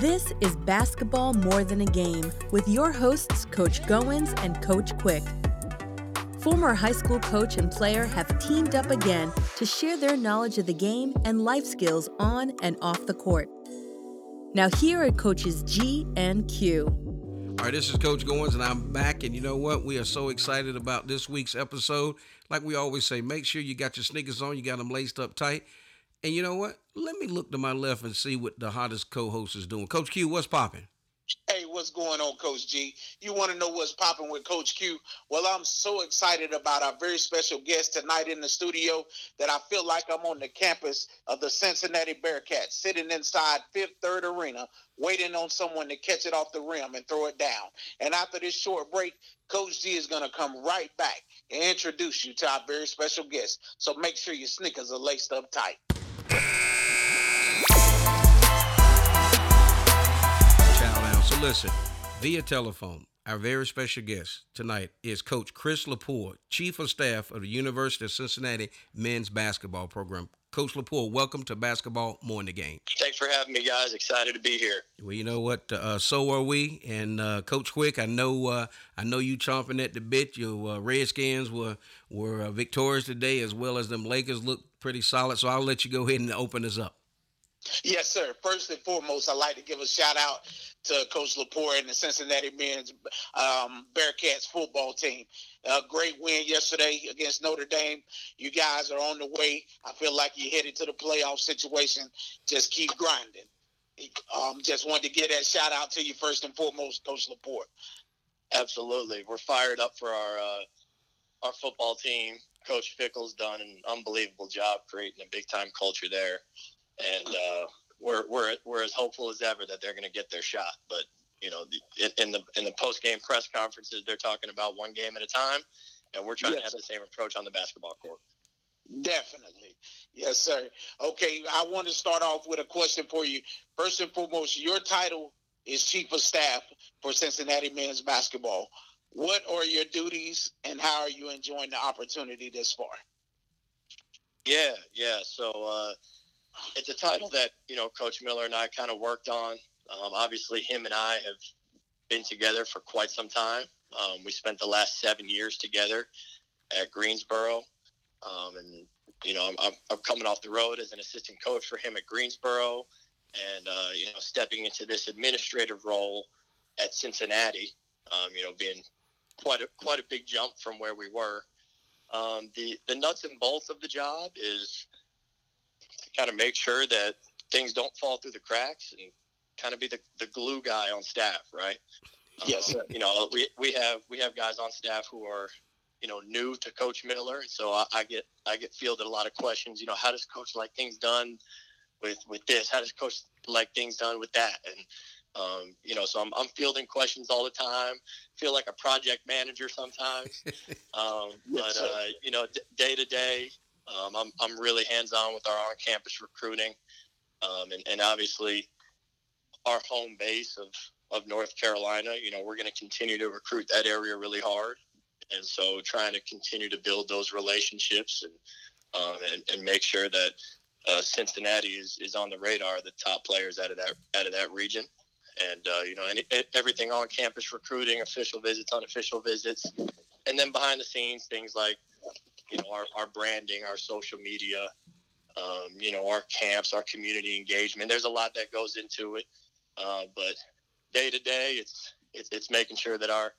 This is Basketball More Than a Game with your hosts, Coach Goins and Coach Quick. Former high school coach and player have teamed up again to share their knowledge of the game and life skills on and off the court. Now, here are coaches G and Q. All right, this is Coach Goins, and I'm back. And you know what? We are so excited about this week's episode. Like we always say, make sure you got your sneakers on, you got them laced up tight. And you know what? Let me look to my left and see what the hottest co-host is doing. Coach Q, what's popping? Hey, what's going on, Coach G? You want to know what's popping with Coach Q? Well, I'm so excited about our very special guest tonight in the studio that I feel like I'm on the campus of the Cincinnati Bearcats, sitting inside Fifth Third Arena, waiting on someone to catch it off the rim and throw it down. And after this short break, Coach G is going to come right back and introduce you to our very special guest. So make sure your sneakers are laced up tight. Listen, via telephone, our very special guest tonight is Coach Chris Lepore, Chief of Staff of the University of Cincinnati men's basketball program. Coach Lepore, welcome to Basketball More in the Game. Thanks for having me, guys. Excited to be here. Well, you know what? Uh, so are we. And uh, Coach Quick, I know, uh, I know you chomping at the bit. Your uh, Redskins were were uh, victorious today, as well as them Lakers look pretty solid. So I'll let you go ahead and open us up. Yes, sir. First and foremost, I'd like to give a shout out to Coach Lepore and the Cincinnati men's um, Bearcats football team. A great win yesterday against Notre Dame. You guys are on the way. I feel like you're headed to the playoff situation. Just keep grinding. Um, just wanted to give that shout out to you first and foremost, Coach Lepore. Absolutely, we're fired up for our uh, our football team. Coach Fickell's done an unbelievable job creating a big time culture there and uh, we're we're we're as hopeful as ever that they're going to get their shot. But you know, in the in the post game press conferences, they're talking about one game at a time, and we're trying yes. to have the same approach on the basketball court. Definitely. Yes, sir. Okay, I want to start off with a question for you. First and foremost, your title is Chief of Staff for Cincinnati men's basketball. What are your duties and how are you enjoying the opportunity this far? Yeah, yeah. So, uh, it's a title that you know Coach Miller and I kind of worked on. Um, obviously, him and I have been together for quite some time. Um, we spent the last seven years together at Greensboro, um, and you know I'm, I'm, coming off the road as an assistant coach for him at Greensboro, and uh, you know stepping into this administrative role at Cincinnati. Um, you know, being quite a quite a big jump from where we were. Um, the the nuts and bolts of the job is to kind of make sure that things don't fall through the cracks and kind of be the, the glue guy on staff, right? Yes. Um, you know, we, we have we have guys on staff who are, you know, new to Coach Miller, so I, I get I get fielded a lot of questions. You know, how does Coach like things done with with this? How does Coach like things done with that? And um, you know, so I'm, I'm fielding questions all the time. Feel like a project manager sometimes, um, but uh, you know, d- day to day, um, I'm, I'm really hands on with our on campus recruiting. Um, and, and obviously, our home base of, of North Carolina, you know, we're going to continue to recruit that area really hard. And so trying to continue to build those relationships and, um, and, and make sure that uh, Cincinnati is, is on the radar the top players out of that out of that region. And uh, you know, any, everything on campus recruiting, official visits, unofficial visits, and then behind the scenes things like you know, our, our branding, our social media, um, you know, our camps, our community engagement. There's a lot that goes into it, uh, but day to day, it's, it's it's making sure that our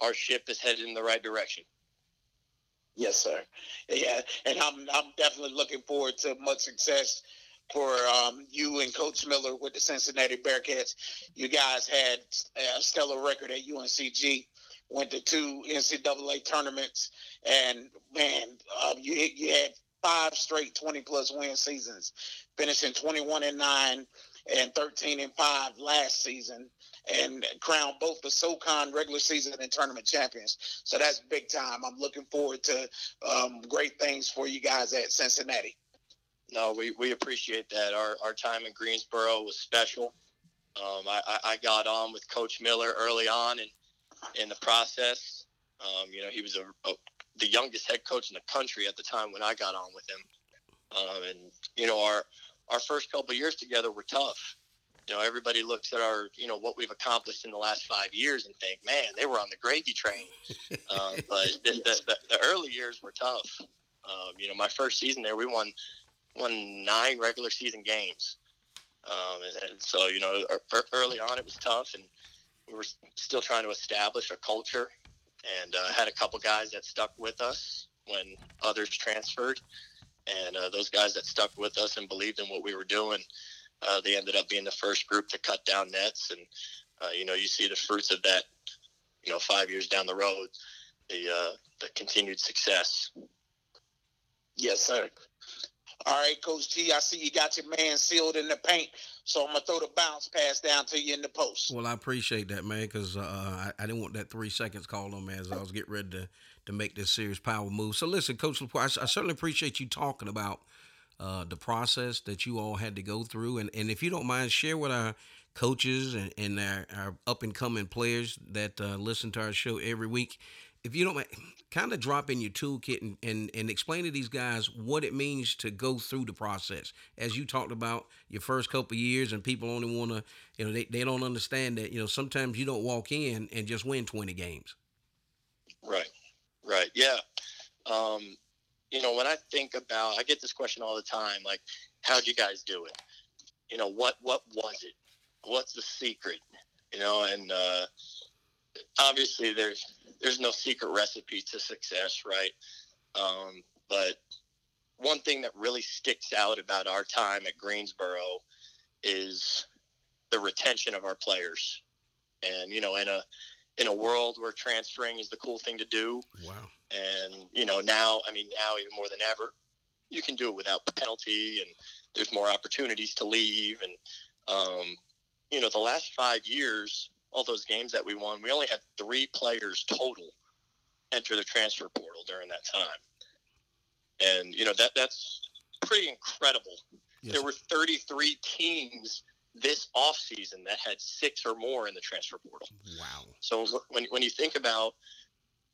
our ship is headed in the right direction. Yes, sir. Yeah, and I'm I'm definitely looking forward to much success for um, you and Coach Miller with the Cincinnati Bearcats. You guys had a stellar record at UNCG went to two NCAA tournaments, and man, uh, you you had five straight 20 plus win seasons, finishing 21 and nine and 13 and five last season, and crowned both the SoCon regular season and tournament champions. So that's big time. I'm looking forward to um, great things for you guys at Cincinnati. No, we, we appreciate that. Our, our time in Greensboro was special. Um, I, I got on with Coach Miller early on, and in the process. Um, you know, he was a, a, the youngest head coach in the country at the time when I got on with him. Um, and you know, our our first couple years together were tough. you know, everybody looks at our, you know, what we've accomplished in the last five years and think, man, they were on the gravy train. uh, but the, the, the, early years were tough. Um, you know, my first season there, we won won nine regular season games. Um, and, so, you know, early on it was tough, and we were still trying to establish a culture. And uh, had a couple guys that stuck with us when others transferred, and uh, those guys that stuck with us and believed in what we were doing uh, they ended up being the first group to cut down nets, and uh, you know you see the fruits of that. You know, five years down the road, the uh, the continued success. Yes, sir. All right, Coach G, I see you got your man sealed in the paint, so I'm gonna throw the bounce pass down to you in the post. Well, I appreciate that, man, because uh, I, I, didn't want that three seconds called on me as I was getting ready to to make this serious power move. So, listen, Coach Lepore, I, I certainly appreciate you talking about uh, the process that you all had to go through. And, and if you don't mind, share with our coaches and, and our, our up and coming players that uh, listen to our show every week. If you don't kind of drop in your toolkit and, and, and explain to these guys what it means to go through the process. As you talked about your first couple years, and people only want to, you know, they, they don't understand that, you know, sometimes you don't walk in and just win 20 games. Right, right. Yeah. Um, you know, when I think about, I get this question all the time, like, how'd you guys do it? You know, what what was it? What's the secret? You know, and uh, obviously there's there's no secret recipe to success, right? Um, but one thing that really sticks out about our time at Greensboro is the retention of our players. And you know, in a in a world where transferring is the cool thing to do, wow. And, you know, now, I mean, now even more than ever, you can do it without penalty and there's more opportunities to leave. And, um, you know, the last five years, all those games that we won, we only had three players total enter the transfer portal during that time. And, you know, that that's pretty incredible. Yes. There were 33 teams this offseason that had six or more in the transfer portal. Wow. So when, when you think about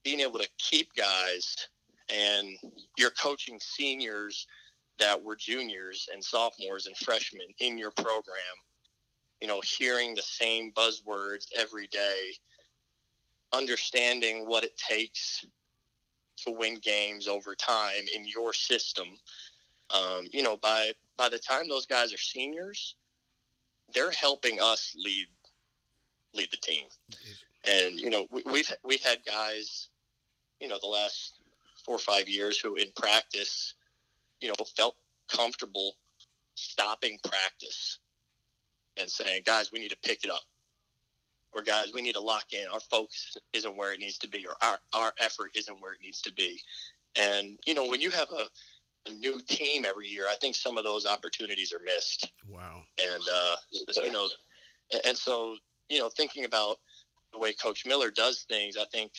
being able to keep guys and you're coaching seniors that were juniors and sophomores and freshmen in your program, you know, hearing the same buzzwords every day, understanding what it takes to win games over time in your system. Um, you know, by by the time those guys are seniors, they're helping us lead lead the team. And you know, we, we've we've had guys, you know, the last four or five years who, in practice, you know, felt comfortable stopping practice and saying, "Guys, we need to pick it up," or "Guys, we need to lock in. Our focus isn't where it needs to be, or our our effort isn't where it needs to be." And you know, when you have a a new team every year, I think some of those opportunities are missed. Wow. And uh, you know, and so you know, thinking about the way Coach Miller does things, I think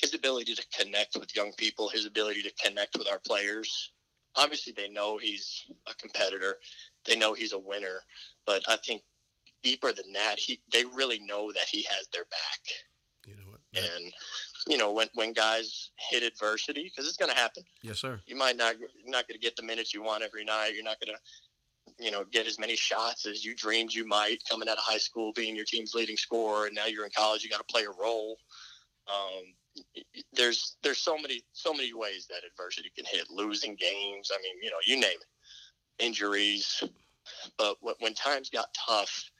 his ability to connect with young people, his ability to connect with our players. Obviously, they know he's a competitor, they know he's a winner, but I think deeper than that, he they really know that he has their back. You know what? And you know when when guys hit adversity, because it's going to happen. Yes, sir. You might not you're not going to get the minutes you want every night. You're not going to you know, get as many shots as you dreamed you might coming out of high school, being your team's leading scorer, and now you're in college, you got to play a role. Um, there's there's so many so many ways that adversity can hit. Losing games, I mean, you know, you name it, injuries. But when times got tough,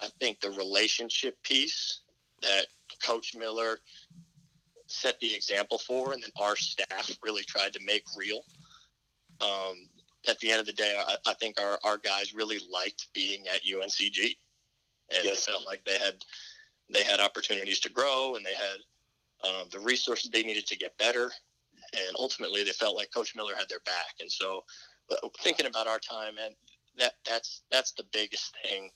I think the relationship piece that Coach Miller set the example for, and then our staff really tried to make real. Um, at the end of the day, I, I think our, our guys really liked being at UNCG, and yes. felt like they had they had opportunities to grow, and they had um, the resources they needed to get better, and ultimately they felt like Coach Miller had their back. And so, thinking about our time, and that that's that's the biggest thing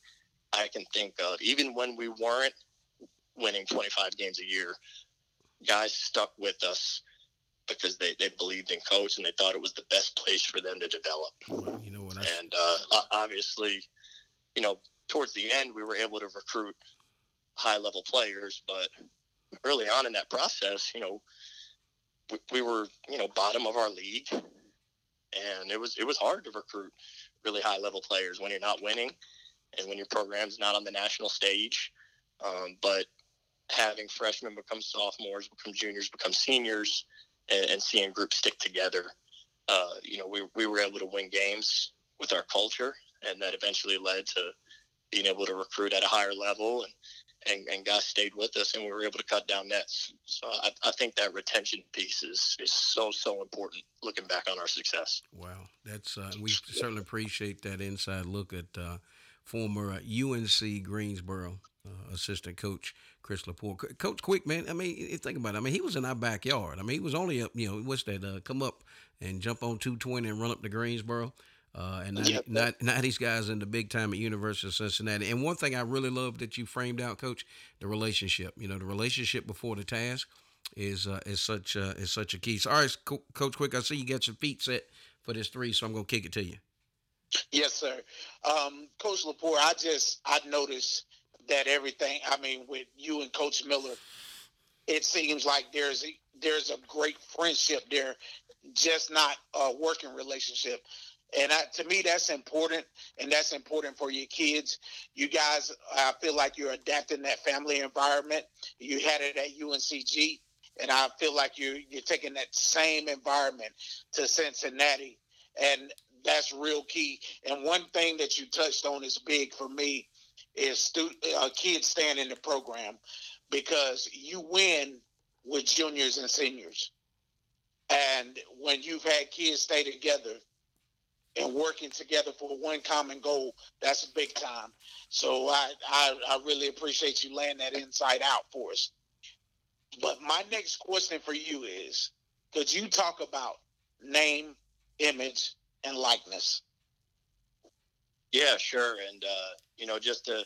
I can think of. Even when we weren't winning 25 games a year, guys stuck with us because they, they believed in coach and they thought it was the best place for them to develop. You know what? I... And uh, obviously, you know, towards the end, we were able to recruit high level players, but early on in that process, you know, we, we were you know bottom of our league, and it was it was hard to recruit really high level players when you're not winning. and when your program's not on the national stage. Um, but having freshmen become sophomores, become juniors, become seniors, and, and seeing groups stick together, uh, you know, we, we were able to win games with our culture, and that eventually led to being able to recruit at a higher level and and, and guys stayed with us and we were able to cut down nets. So I, I think that retention piece is, is so, so important looking back on our success. Wow. That's, uh, we certainly appreciate that inside look at uh, former UNC uh, Greensboro uh, assistant coach Chris Lepore. Coach Quick, man, I mean, think about it. I mean, he was in our backyard. I mean, he was only up, you know, what's that, uh, come up and jump on 220 and run up to Greensboro. Uh, and now, yep. now, now, these guys in the big time at University of Cincinnati. And one thing I really love that you framed out, Coach, the relationship. You know, the relationship before the task is uh, is such uh, is such a key. So, all right, Co- Coach Quick, I see you got your feet set for this three, so I'm gonna kick it to you. Yes, sir. Um, Coach Lepore, I just I noticed that everything. I mean, with you and Coach Miller, it seems like there's a, there's a great friendship there, just not a working relationship. And I, to me, that's important, and that's important for your kids. You guys, I feel like you're adapting that family environment. You had it at UNCG, and I feel like you're you're taking that same environment to Cincinnati, and that's real key. And one thing that you touched on is big for me is stu- uh, kids staying in the program because you win with juniors and seniors. And when you've had kids stay together, and working together for one common goal, that's big time. So I, I, I really appreciate you laying that insight out for us. But my next question for you is could you talk about name, image, and likeness? Yeah, sure. And, uh, you know, just to,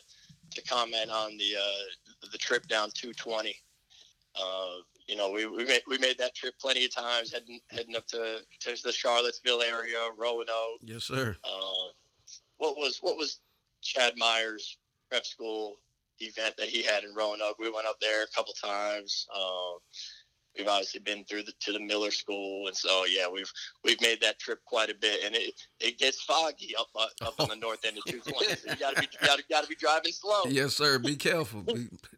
to comment on the, uh, the trip down 220, uh, you know, we, we made we made that trip plenty of times, heading heading up to, to the Charlottesville area, Roanoke. Yes, sir. Uh, what was what was Chad Myers prep school event that he had in Roanoke? We went up there a couple times. Um, we've obviously been through the, to the Miller School, and so yeah, we've we've made that trip quite a bit, and it it gets foggy up uh, up on the north end of 220. So you gotta be gotta, gotta be driving slow. Yes, sir. Be careful.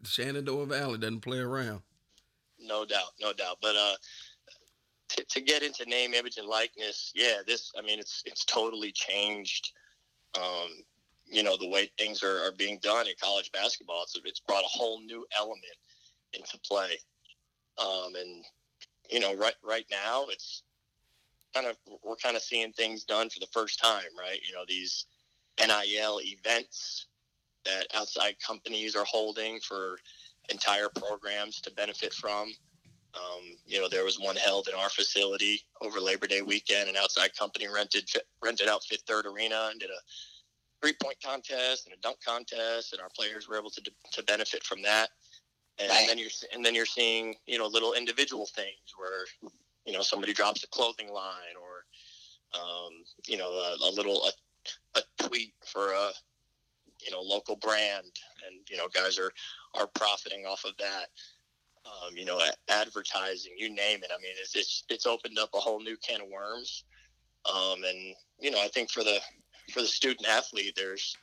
Shenandoah Valley doesn't play around no doubt, no doubt. But uh, to, to get into name, image, and likeness, yeah, this, I mean, it's it's totally changed. Um, you know the way things are, are being done in college basketball. It's it's brought a whole new element into play, um, and you know right right now it's kind of we're kind of seeing things done for the first time, right? You know these NIL events that outside companies are holding for entire programs to benefit from. Um, you know, there was one held in our facility over Labor Day weekend. An outside company rented rented out Fifth Third Arena and did a three point contest and a dunk contest, and our players were able to to benefit from that. And, then you're and then you're seeing you know little individual things where you know somebody drops a clothing line or um, you know a, a little a, a tweet for a you know local brand, and you know guys are are profiting off of that. Um, you know, advertising, you name it. I mean, it's, it's it's opened up a whole new can of worms. Um, and you know, I think for the for the student athlete, there's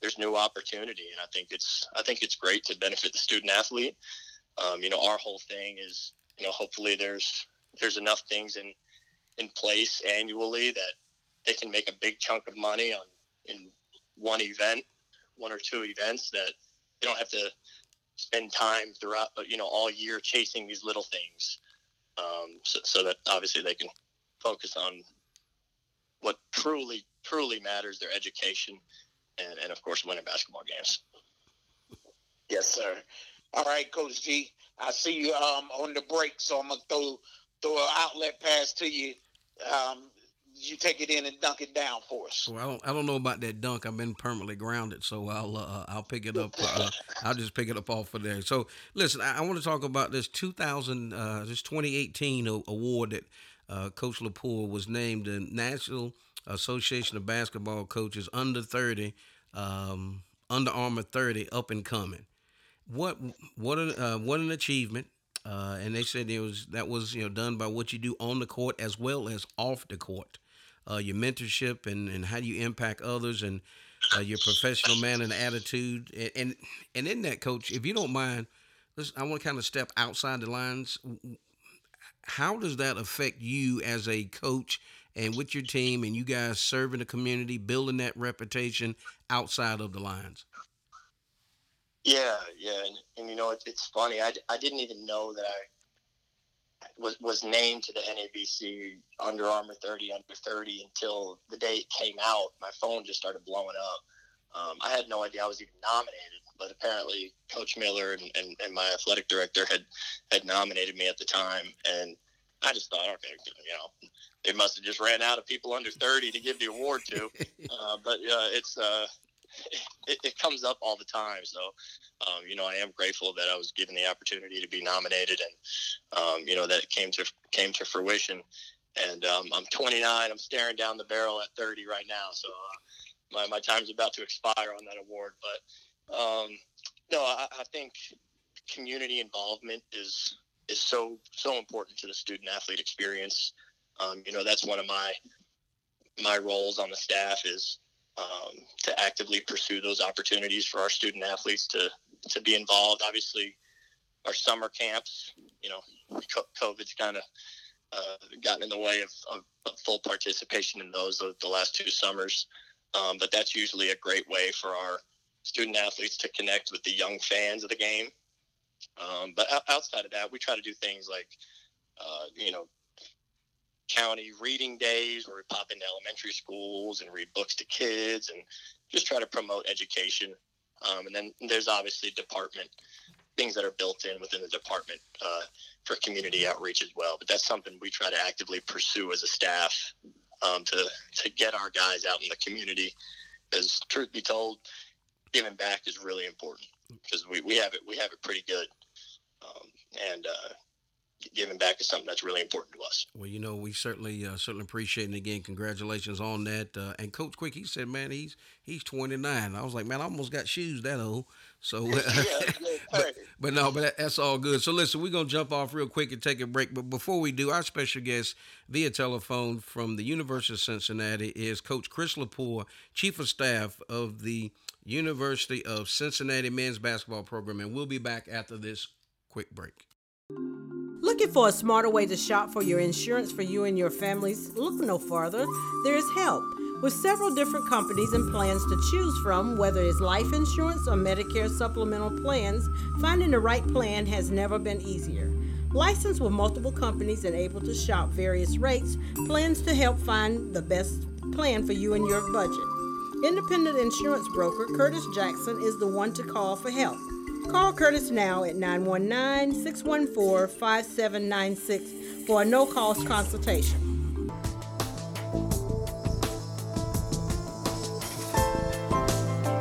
there's new opportunity, and I think it's I think it's great to benefit the student athlete. Um, you know, our whole thing is you know hopefully there's there's enough things in in place annually that they can make a big chunk of money on in one event, one or two events that they don't have to spend time throughout, you know, all year chasing these little things, um, so, so that obviously they can focus on what truly, truly matters: their education, and, and of course, winning basketball games. Yes, sir. All right, Coach G. I see you um, on the break, so I'm gonna throw throw an outlet pass to you. Um, you take it in and dunk it down for us. Well, I don't, I don't know about that dunk. I've been permanently grounded, so I'll uh, I'll pick it up. Uh, I'll just pick it up off of there. So listen, I, I want to talk about this 2000, uh, this 2018 award that uh, Coach Lepore was named the National Association of Basketball Coaches Under 30, um, Under Armour 30, up and coming. What what an uh, what an achievement! Uh, and they said it was that was you know done by what you do on the court as well as off the court uh, your mentorship and, and how do you impact others. And uh, your professional man and attitude, and, and and in that, coach, if you don't mind, let's, I want to kind of step outside the lines. How does that affect you as a coach and with your team, and you guys serving the community, building that reputation outside of the lines? Yeah, yeah, and, and you know it, it's funny. I, I didn't even know that I was was named to the NABC Under Armour 30 Under 30 until the day it came out. My phone just started blowing up. Um, I had no idea I was even nominated, but apparently Coach Miller and, and, and my athletic director had had nominated me at the time, and I just thought, okay, you know, they must have just ran out of people under 30 to give the award to. uh, but uh, it's uh, it, it, comes up all the time. So, um, you know, I am grateful that I was given the opportunity to be nominated, and um, you know that it came to came to fruition. And um, I'm 29. I'm staring down the barrel at 30 right now. So uh, my my time's about to expire on that award. But um, no, I, I think community involvement is is so so important to the student athlete experience. Um, you know, that's one of my my roles on the staff is um, to actively pursue those opportunities for our student athletes to to be involved. Obviously, our summer camps, you know, COVID's kind of uh, gotten in the way of, of, of, full participation in those the, the last two summers. Um, but that's usually a great way for our student athletes to connect with the young fans of the game. Um, but outside of that, we try to do things like, uh, you know, county reading days where we pop into elementary schools and read books to kids and just try to promote education. Um, and then there's obviously department things that are built in within the department uh, for community outreach as well. But that's something we try to actively pursue as a staff um, to to get our guys out in the community. As truth be told, giving back is really important because we, we have it we have it pretty good, um, and uh, giving back is something that's really important to us. Well, you know, we certainly uh, certainly appreciate it. again, congratulations on that. Uh, and Coach Quick, he said, man, he's he's 29. I was like, man, I almost got shoes that old. So, yeah, but, but, no, but that's all good. So listen, we're gonna jump off real quick and take a break. But before we do, our special guest via telephone from the University of Cincinnati is Coach Chris Lepore, Chief of Staff of the University of Cincinnati men's basketball program, and we'll be back after this quick break. Looking for a smarter way to shop for your insurance for you and your families? Look no further. There is help. With several different companies and plans to choose from, whether it's life insurance or Medicare supplemental plans, finding the right plan has never been easier. Licensed with multiple companies and able to shop various rates, plans to help find the best plan for you and your budget. Independent insurance broker Curtis Jackson is the one to call for help. Call Curtis now at 919 614 5796 for a no cost consultation.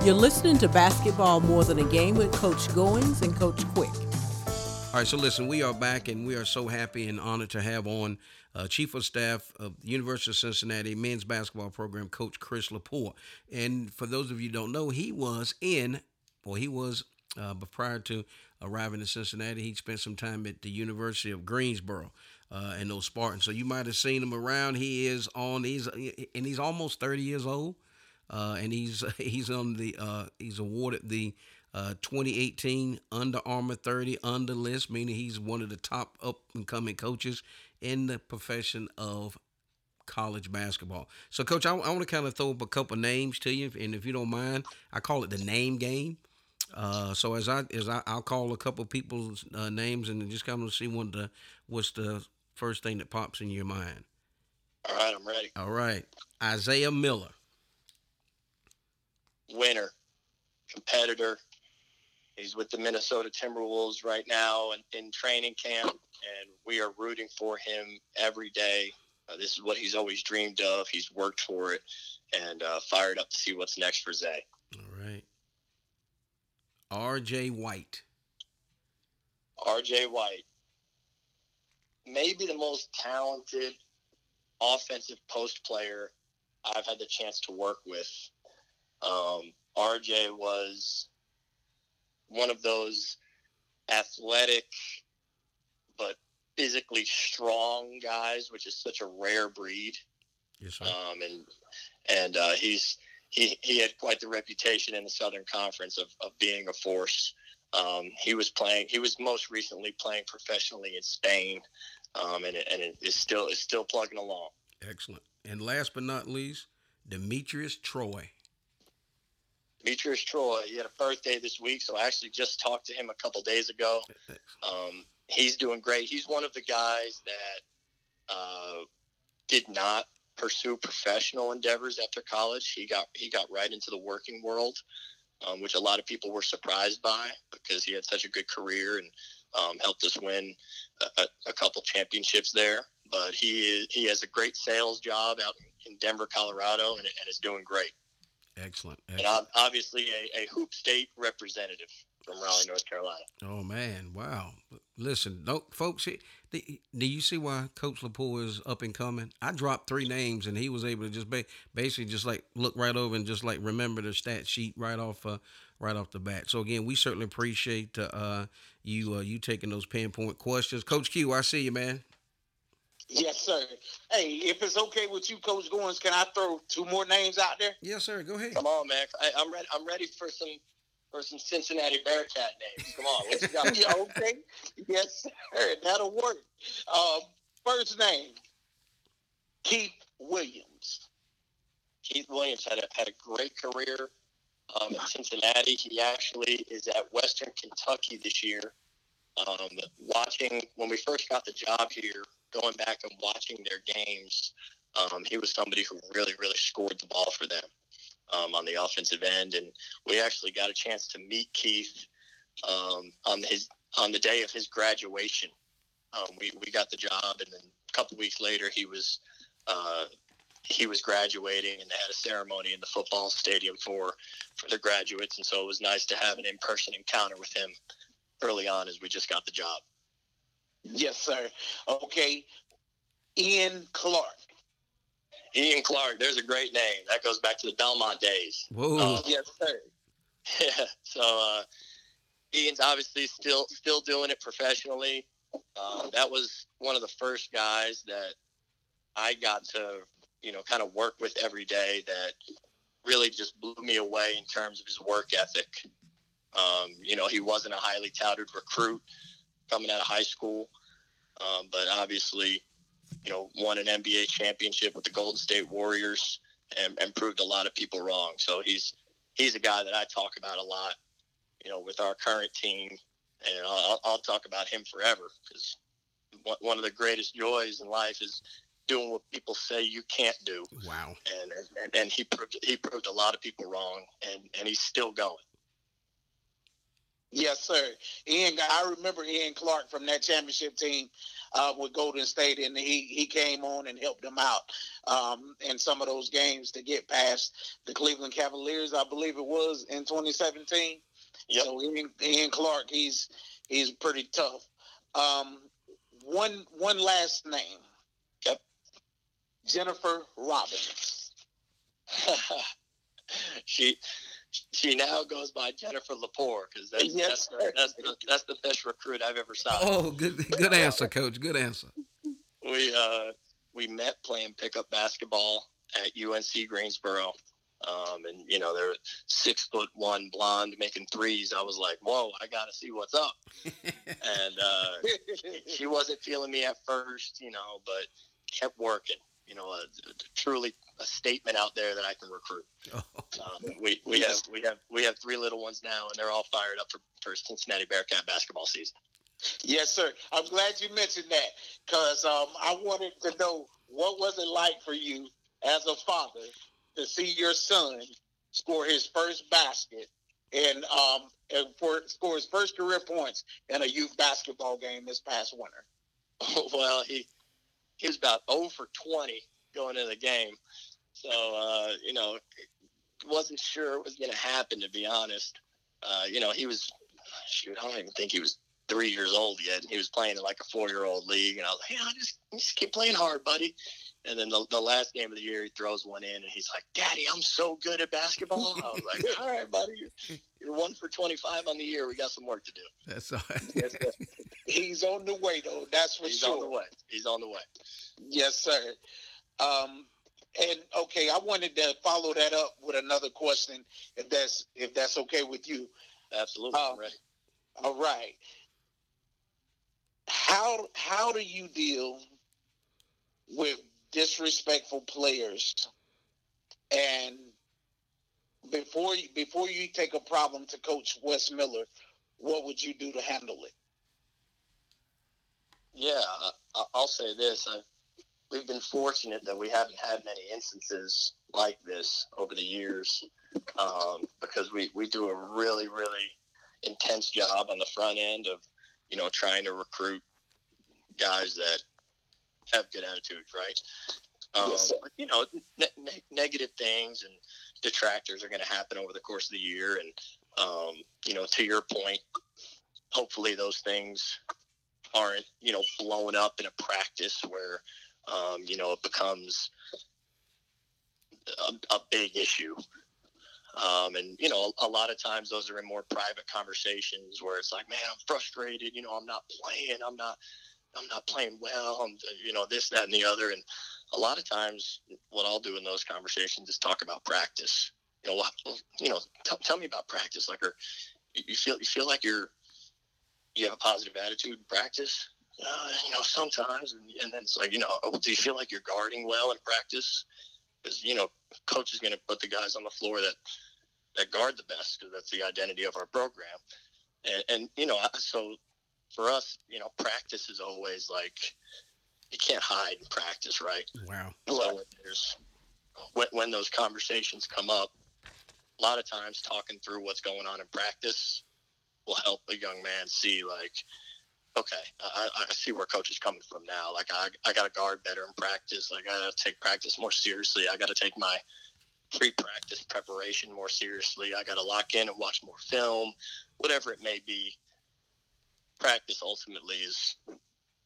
You're listening to Basketball More Than a Game with Coach Goins and Coach Quick. All right, so listen, we are back and we are so happy and honored to have on uh, Chief of Staff of the University of Cincinnati men's basketball program, Coach Chris Lepore. And for those of you don't know, he was in, well, he was uh, but prior to arriving in Cincinnati, he spent some time at the University of Greensboro uh, and those Spartans. So you might have seen him around. He is on. He's and he's almost thirty years old, uh, and he's he's on the uh, he's awarded the. Uh, 2018 Under Armour 30 under list, meaning he's one of the top up and coming coaches in the profession of college basketball. So, Coach, I, I want to kind of throw up a couple names to you, and if you don't mind, I call it the name game. Uh, so as I as I, will call a couple people's uh, names and just kind of see what the what's the first thing that pops in your mind. All right, I'm ready. All right, Isaiah Miller. Winner, competitor. He's with the Minnesota Timberwolves right now in, in training camp, and we are rooting for him every day. Uh, this is what he's always dreamed of. He's worked for it, and uh, fired up to see what's next for Zay. R.J. White. R.J. White. Maybe the most talented offensive post player I've had the chance to work with. Um, RJ was one of those athletic but physically strong guys, which is such a rare breed. Yes, sir. Um, and and uh, he's he he had quite the reputation in the Southern Conference of, of being a force. Um, he was playing. He was most recently playing professionally in Spain, um, and it, and it is still is still plugging along. Excellent. And last but not least, Demetrius Troy. Demetrius Troy, he had a birthday this week, so I actually just talked to him a couple days ago. Um, he's doing great. He's one of the guys that uh, did not pursue professional endeavors after college. He got he got right into the working world, um, which a lot of people were surprised by because he had such a good career and um, helped us win a, a, couple championships there. But he he has a great sales job out in Denver, Colorado, and, and is doing great. Excellent. Excellent. And obviously a, a hoop state representative from Raleigh, North Carolina. Oh man, wow! Listen, folks. Do you see why Coach Lepore is up and coming? I dropped three names, and he was able to just ba- basically just like look right over and just like remember the stat sheet right off, uh, right off the bat. So again, we certainly appreciate uh, you uh, you taking those pinpoint questions, Coach Q. I see you, man. Yes, sir. Hey, if it's okay with you, Coach Goins, can I throw two more names out there? Yes, sir. Go ahead. Come on, man. I, am ready. I'm ready for some for some Cincinnati Bearcat names. Come on, got? yeah, okay. Yes, sir. That'll work. Um, first name, Keith Williams. Keith Williams had a had a great career um, in Cincinnati. He actually is at Western Kentucky this year. Um, watching when we first got the job here, going back and watching their games, um, he was somebody who really, really scored the ball for them um, on the offensive end, and we actually got a chance to meet Keith um, on his on the day of his graduation. Um, we we got the job, and then a couple weeks later, he was uh, he was graduating, and they had a ceremony in the football stadium for for the graduates, and so it was nice to have an in person encounter with him early on as we just got the job. Yes, sir. Okay, Ian Clark. Ian Clark, there's a great name. That goes back to the Belmont days. Whoa. Um, yes, sir. Yeah. So uh, Ian's obviously still still doing it professionally. Uh, that was one of the first guys that I got to, you know, kind of work with every day. That really just blew me away in terms of his work ethic. Um, you know, he wasn't a highly touted recruit coming out of high school, um, but obviously you know, won an NBA championship with the Golden State Warriors and, and proved a lot of people wrong. So he's he's a guy that I talk about a lot, you know, with our current team, and I'll, I'll talk about him forever because one of the greatest joys in life is doing what people say you can't do. Wow. And and, and he proved he proved a lot of people wrong, and and he's still going. Yes, sir. Ian, I remember Ian Clark from that championship team uh, with Golden State, and he he came on and helped them out um, in some of those games to get past the Cleveland Cavaliers, I believe it was in 2017. Yep. So Ian, Ian Clark, he's he's pretty tough. Um, one one last name. Yep. Jennifer Robbins. she she now goes by Jennifer Lepore because that's, yes, that's, that's, the, that's the best recruit I've ever saw. Oh, good good answer, coach. Good answer. We uh, we met playing pickup basketball at UNC Greensboro. Um, and you know they're six foot one blonde making threes. I was like, "Whoa, I got to see what's up." and uh, she wasn't feeling me at first, you know, but kept working you know, a, a, truly a statement out there that I can recruit. Oh. Um, we we have we have we have three little ones now, and they're all fired up for, for Cincinnati Bearcat basketball season. Yes, sir. I'm glad you mentioned that because um, I wanted to know what was it like for you as a father to see your son score his first basket and um and for score his first career points in a youth basketball game this past winter. well, he he was about 0 for 20 going into the game. So, uh, you know, wasn't sure it was going to happen, to be honest. Uh, you know, he was, shoot, I don't even think he was three years old yet. He was playing in like a four year old league. And I was like, yeah, just, just keep playing hard, buddy. And then the, the last game of the year, he throws one in, and he's like, "Daddy, I'm so good at basketball." I was like, "All right, buddy, you're, one for 25 on the year. We got some work to do." That's all right. he's on the way, though. That's for he's sure. on the way. He's on the way. Yes, sir. Um, and okay, I wanted to follow that up with another question, if that's if that's okay with you. Absolutely, um, ready. All right. How how do you deal with disrespectful players and before you before you take a problem to coach Wes Miller, what would you do to handle it? Yeah, I'll say this. I've, we've been fortunate that we haven't had many instances like this over the years um, because we, we do a really, really intense job on the front end of, you know, trying to recruit guys that have good attitudes, right? Um, yes. You know, ne- ne- negative things and detractors are going to happen over the course of the year. And, um, you know, to your point, hopefully those things aren't, you know, blown up in a practice where, um, you know, it becomes a, a big issue. Um, and you know, a, a, lot of times those are in more private conversations where it's like, man, I'm frustrated. You know, I'm not playing. I'm not. I'm not playing well. I'm, you know, this, that, and the other. And a lot of times, what I'll do in those conversations is talk about practice. You know, you know, t- tell me about practice. Like, or you feel you feel like you're you have a positive attitude in practice. Uh, you know, sometimes, and, and, then it's like, you know, oh, do you feel like you're guarding well in practice? Because you know, coach is going to put the guys on the floor that that guard the best because that's the identity of our program. And, and you know, so for us, you know, practice is always like you can't hide in practice, right? Wow. So there's when, when those conversations come up, a lot of times talking through what's going on in practice will help a young man see like okay I, I see where coach is coming from now like i, I got to guard better in practice i got to take practice more seriously i got to take my pre-practice preparation more seriously i got to lock in and watch more film whatever it may be practice ultimately is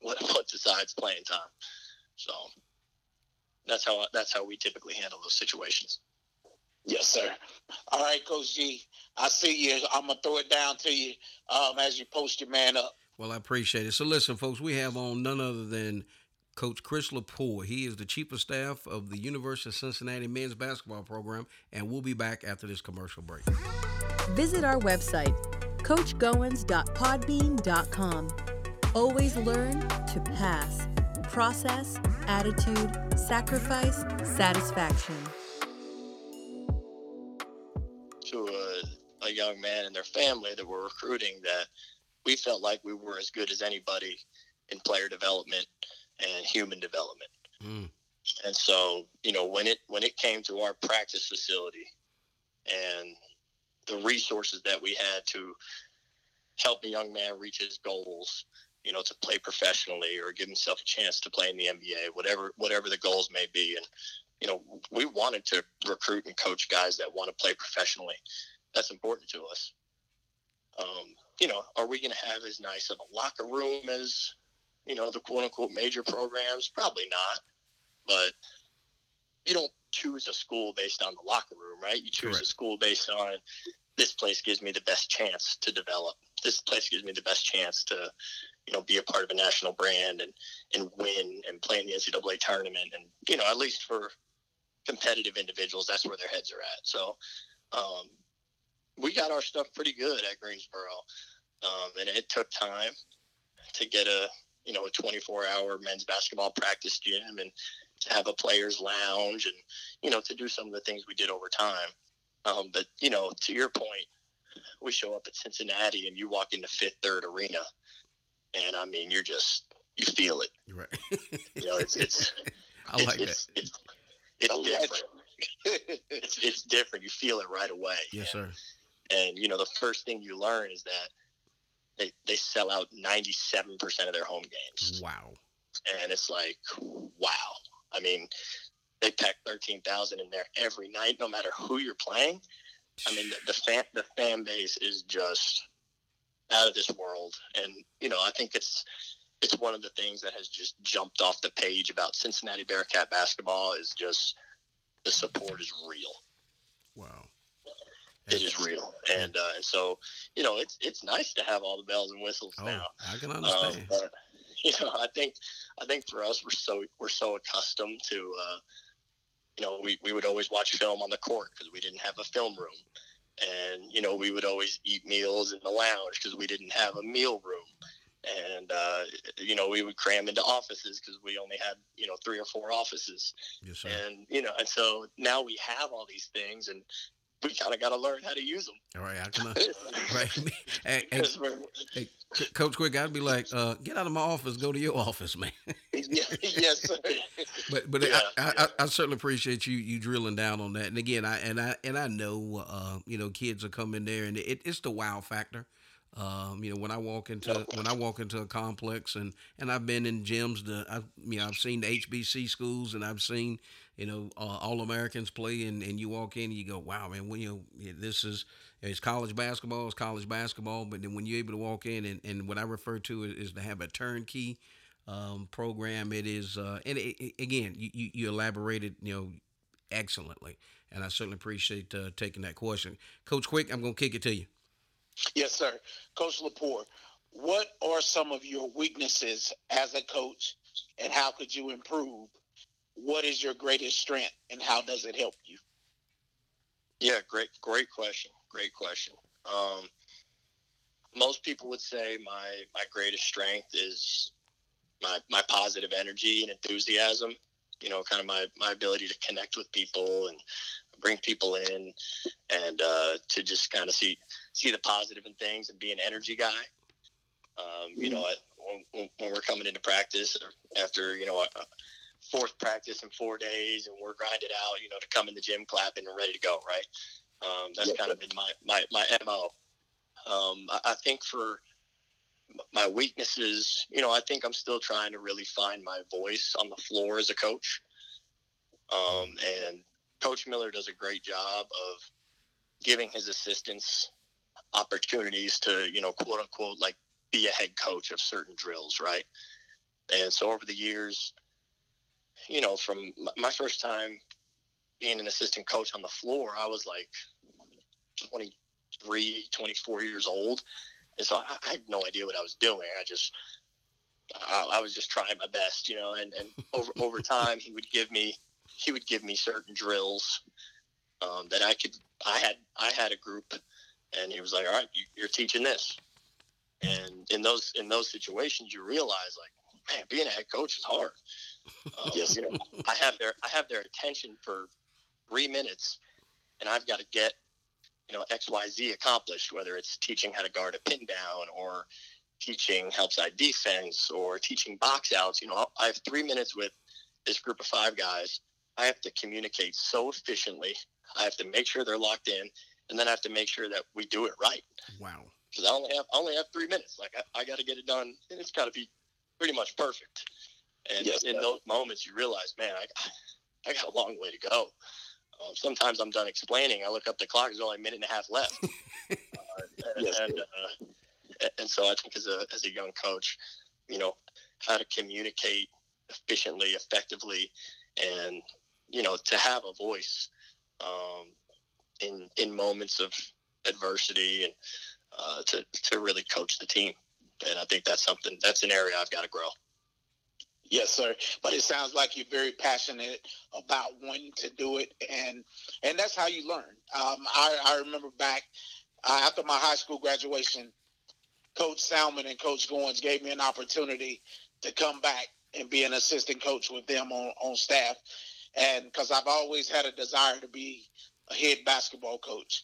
what, what decides playing time so that's how that's how we typically handle those situations Yes, sir. All right, Coach G. I see you. I'm gonna throw it down to you um, as you post your man up. Well, I appreciate it. So, listen, folks, we have on none other than Coach Chris Lepore. He is the chief of staff of the University of Cincinnati men's basketball program, and we'll be back after this commercial break. Visit our website, coachgoins.podbean.com. Always learn to pass. Process, attitude, sacrifice, satisfaction. To a young man and their family that we're recruiting that we felt like we were as good as anybody in player development and human development. Mm. And so, you know, when it when it came to our practice facility and the resources that we had to help a young man reach his goals, you know, to play professionally or give himself a chance to play in the NBA, whatever whatever the goals may be. And you know, we wanted to recruit and coach guys that want to play professionally that's important to us. Um, you know, are we going to have as nice of a locker room as, you know, the quote unquote major programs? Probably not. But you don't choose a school based on the locker room, right? You choose Correct. a school based on this place gives me the best chance to develop. This place gives me the best chance to, you know, be a part of a national brand and, and win and play in the NCAA tournament. And, you know, at least for competitive individuals, that's where their heads are at. So, um, we got our stuff pretty good at Greensboro, um, and it took time to get a you know a 24 hour men's basketball practice gym and to have a players lounge and you know to do some of the things we did over time. Um, but you know, to your point, we show up at Cincinnati and you walk into Fifth Third Arena, and I mean you're just you feel it. Right. you know, it's it's. I like it's, that. It's, it's, it's different. it's, it's different. You feel it right away. Yes, sir. And you know, the first thing you learn is that they they sell out ninety seven percent of their home games. Wow. And it's like, wow. I mean, they pack thirteen thousand in there every night, no matter who you're playing. I mean, the, the fan the fan base is just out of this world, and you know, I think it's it's one of the things that has just jumped off the page about Cincinnati Bearcat basketball is just the support is real. Wow it is real, and uh, and so you know it's it's nice to have all the bells and whistles oh, now. I can understand. Um, but, you know, I think I think for us we're so we're so accustomed to uh, you know, we, we would always watch film on the court because we didn't have a film room. And, you know, we would always eat meals in the lounge because we didn't have a meal room. And, uh, you know, we would cram into offices because we only had, you know, three or four offices. Yes. And, you know, and so now we have all these things and we kind of got to learn how to use them. All right, I can, right. Hey, hey, 'Cause we're- hey, Coach Quick, I'd be like, uh, get out of my office, go to your office, man. Yeah, yes, sir. But but Yeah, I, I, yeah. I, I certainly appreciate you you drilling down on that. And again, I and I and I know uh, you know kids are coming there, and it, it's the wow factor. Um, you know, when I walk into when I walk into a complex, and and I've been in gyms. The I've you know I've seen the HBC schools, and I've seen you know uh, all Americans play, and, and you walk in, and you go, wow, man, when you know, this is it's college basketball, it's college basketball. But then when you're able to walk in, and, and what I refer to is, is to have a turnkey um, program. It is, uh, and it, it- again, you, you, you elaborated, you know, excellently, and I certainly appreciate uh, taking that question, Coach Quick. I'm gonna kick it to you. Yes, sir. Coach Lepore, what are some of your weaknesses as a coach and how could you improve? What is your greatest strength and how does it help you? Yeah, great, great question. Great question. Um, most people would say my my greatest strength is my my positive energy and enthusiasm. You know, kind of my my ability to connect with people and bring people in, and uh, to just kind of see see the positive in things and be an energy guy. Um, you know, when- when, we're coming into practice after you know fourth practice in four days and we're grinded out, you know, to come in the gym clapping and ready to go, right? Um, that's Yep. kind of been my, my, my MO. Um, I, I think for my weaknesses, you know, I think I'm still trying to really find my voice on the floor as a coach. Um, and Coach Miller does a great job of giving his assistants opportunities to, you know, quote unquote, like be a head coach of certain drills, right? And so over the years, you know, from my first time being an assistant coach on the floor, I was like 23, 24 years old. And so I, had no idea what I was doing. I just, I, I was just trying my best, you know, and, and over, over time he would give me, he would give me certain drills um, that I could, I had, I had a group and he was like, all right, you, you're teaching this. And in those, in those situations, you realize like, man, being a head coach is hard. Um, Yes. you know, I have their I have their attention for three minutes, and I've got to get you know X Y Z accomplished. Whether it's teaching how to guard a pin down, or teaching help side defense, or teaching box outs. You know, I have three minutes with this group of five guys. I have to communicate so efficiently. I have to make sure they're locked in, and then I have to make sure that we do it right Wow. because I only have I only have three minutes. Like I, I got to get it done, and it's got to be pretty much perfect. And Yes, in those moments, you realize, man, I, I got a long way to go. Um, sometimes I'm done explaining. I look up the clock; there's only a minute and a half left. uh, and, Yes, and, uh, and so I think as a as a young coach, you know, how to communicate efficiently, effectively, and you know, to have a voice um, in in moments of adversity and uh, to to really coach the team. And I think that's something that's an area I've got to grow. Yes, sir. But it sounds like you're very passionate about wanting to do it, and and that's how you learn. Um, I, I remember back uh, after my high school graduation, Coach Salmon and Coach Goins gave me an opportunity to come back and be an assistant coach with them on, on staff, and because I've always had a desire to be a head basketball coach,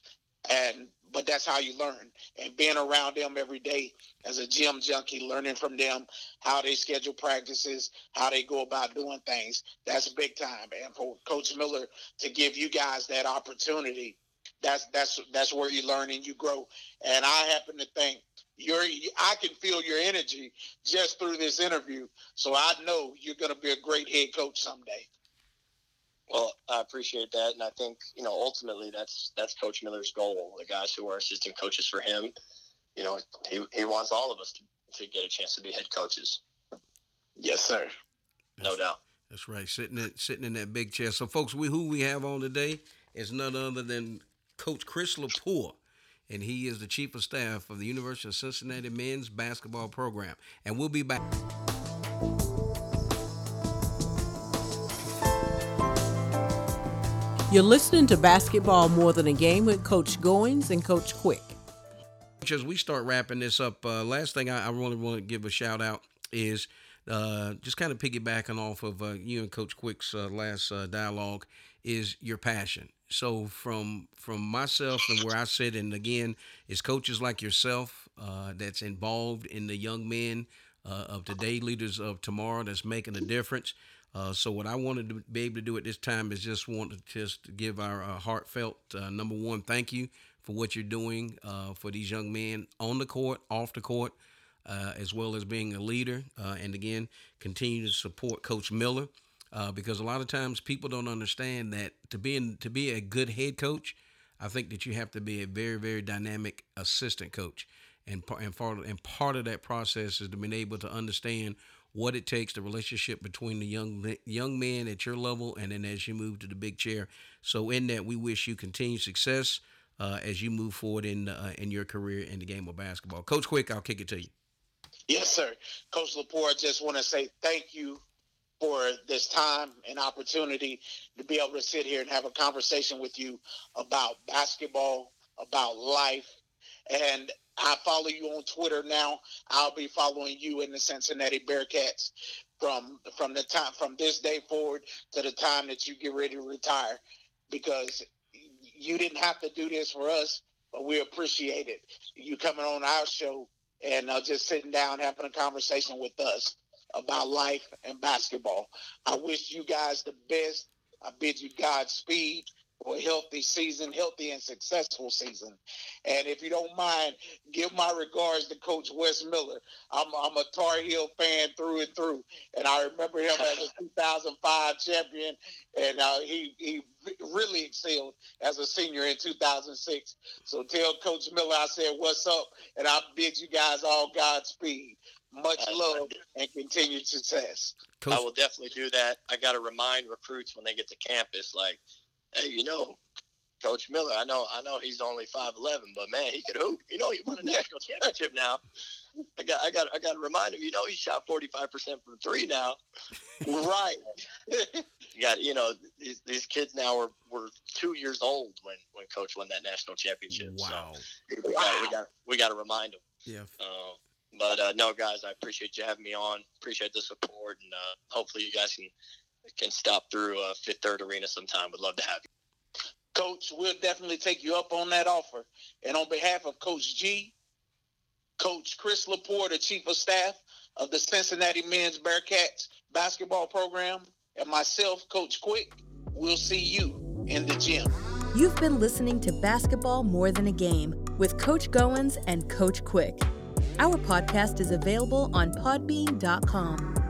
and but that's how you learn, and being around them every day as a gym junkie, learning from them how they schedule practices, how they go about doing things. That's big time. And for Coach Miller to give you guys that opportunity, that's that's that's where you learn and you grow. And I happen to think you're I can feel your energy just through this interview. So I know you're going to be a great head coach someday. Well, I appreciate that, and I think you know ultimately that's that's Coach Miller's goal. The guys who are assistant coaches for him, you know, he, he wants all of us to, to get a chance to be head coaches, Yes, sir. no doubt. That's right. Sitting in, sitting in that big chair. So, folks, we who we have on today is none other than Coach Chris Lepore, and he is the chief of staff of the University of Cincinnati men's basketball program. And we'll be back. You're listening to Basketball More Than a Game with Coach Goins and Coach Quick. As we start wrapping this up, uh, last thing I, I, really want to give a shout out is uh, just kind of piggybacking off of uh, you and Coach Quick's uh, last uh, dialogue is your passion. So from from myself and where I sit, and again, it's coaches like yourself uh, that's involved in the young men of today, leaders of tomorrow, that's making a difference. Uh, so what I wanted to be able to do at this time is just want to just give our uh, heartfelt uh, number one thank you for what you're doing uh, for these young men on the court, off the court, uh, as well as being a leader. Uh, and again, continue to support Coach Miller because a lot of times people don't understand that to be in, to be a good head coach, I think that you have to be a very very dynamic assistant coach. And, and, part, and part of that process is to be able to understand what it takes, the relationship between the young young men at your level, and then as you move to the big chair. So in that, we wish you continued success uh, as you move forward in uh, in your career in the game of basketball. Coach Quick, I'll kick it to you. Yes, sir. Coach Lepore, just want to say thank you for this time and opportunity to be able to sit here and have a conversation with you about basketball, about life, and I follow you on Twitter now. I'll be following you in the Cincinnati Bearcats from from the time from this day forward to the time that you get ready to retire, because you didn't have to do this for us, but we appreciate it. You coming on our show and uh, just sitting down having a conversation with us about life and basketball. I wish you guys the best. I bid you Godspeed healthy season, healthy and successful season. And if you don't mind, give my regards to Coach Wes Miller. I'm, I'm a Tar Heel fan through and through, and I remember him as a 2005 champion, and uh, he he really excelled as a senior in 2006. So tell Coach Miller I said what's up, and I bid you guys all Godspeed. Much love and continued success. Coach. I will definitely do that. I got to remind recruits when they get to campus, like hey, you know, Coach Miller, I know, I know he's only five eleven, but man, he could hoop. You know, he won a national championship now. I got, I got, I got to remind him. You know, he shot forty five percent from three now. right. you got, you know, these, these kids now were, were two years old when when Coach won that national championship. Wow. So we got, we got, we got to remind him. Yeah. Uh, but uh, no, guys, I appreciate you having me on. Appreciate the support, and uh, hopefully you guys can can stop through uh, Fifth Third Arena sometime. Would love to have you. Coach, we'll definitely take you up on that offer. And on behalf of Coach G, Coach Chris Lepore, the Chief of Staff of the Cincinnati Men's Bearcats basketball program, and myself, Coach Quick, we'll see you in the gym. You've been listening to Basketball More Than a Game with Coach Goins and Coach Quick. Our podcast is available on podbean.com.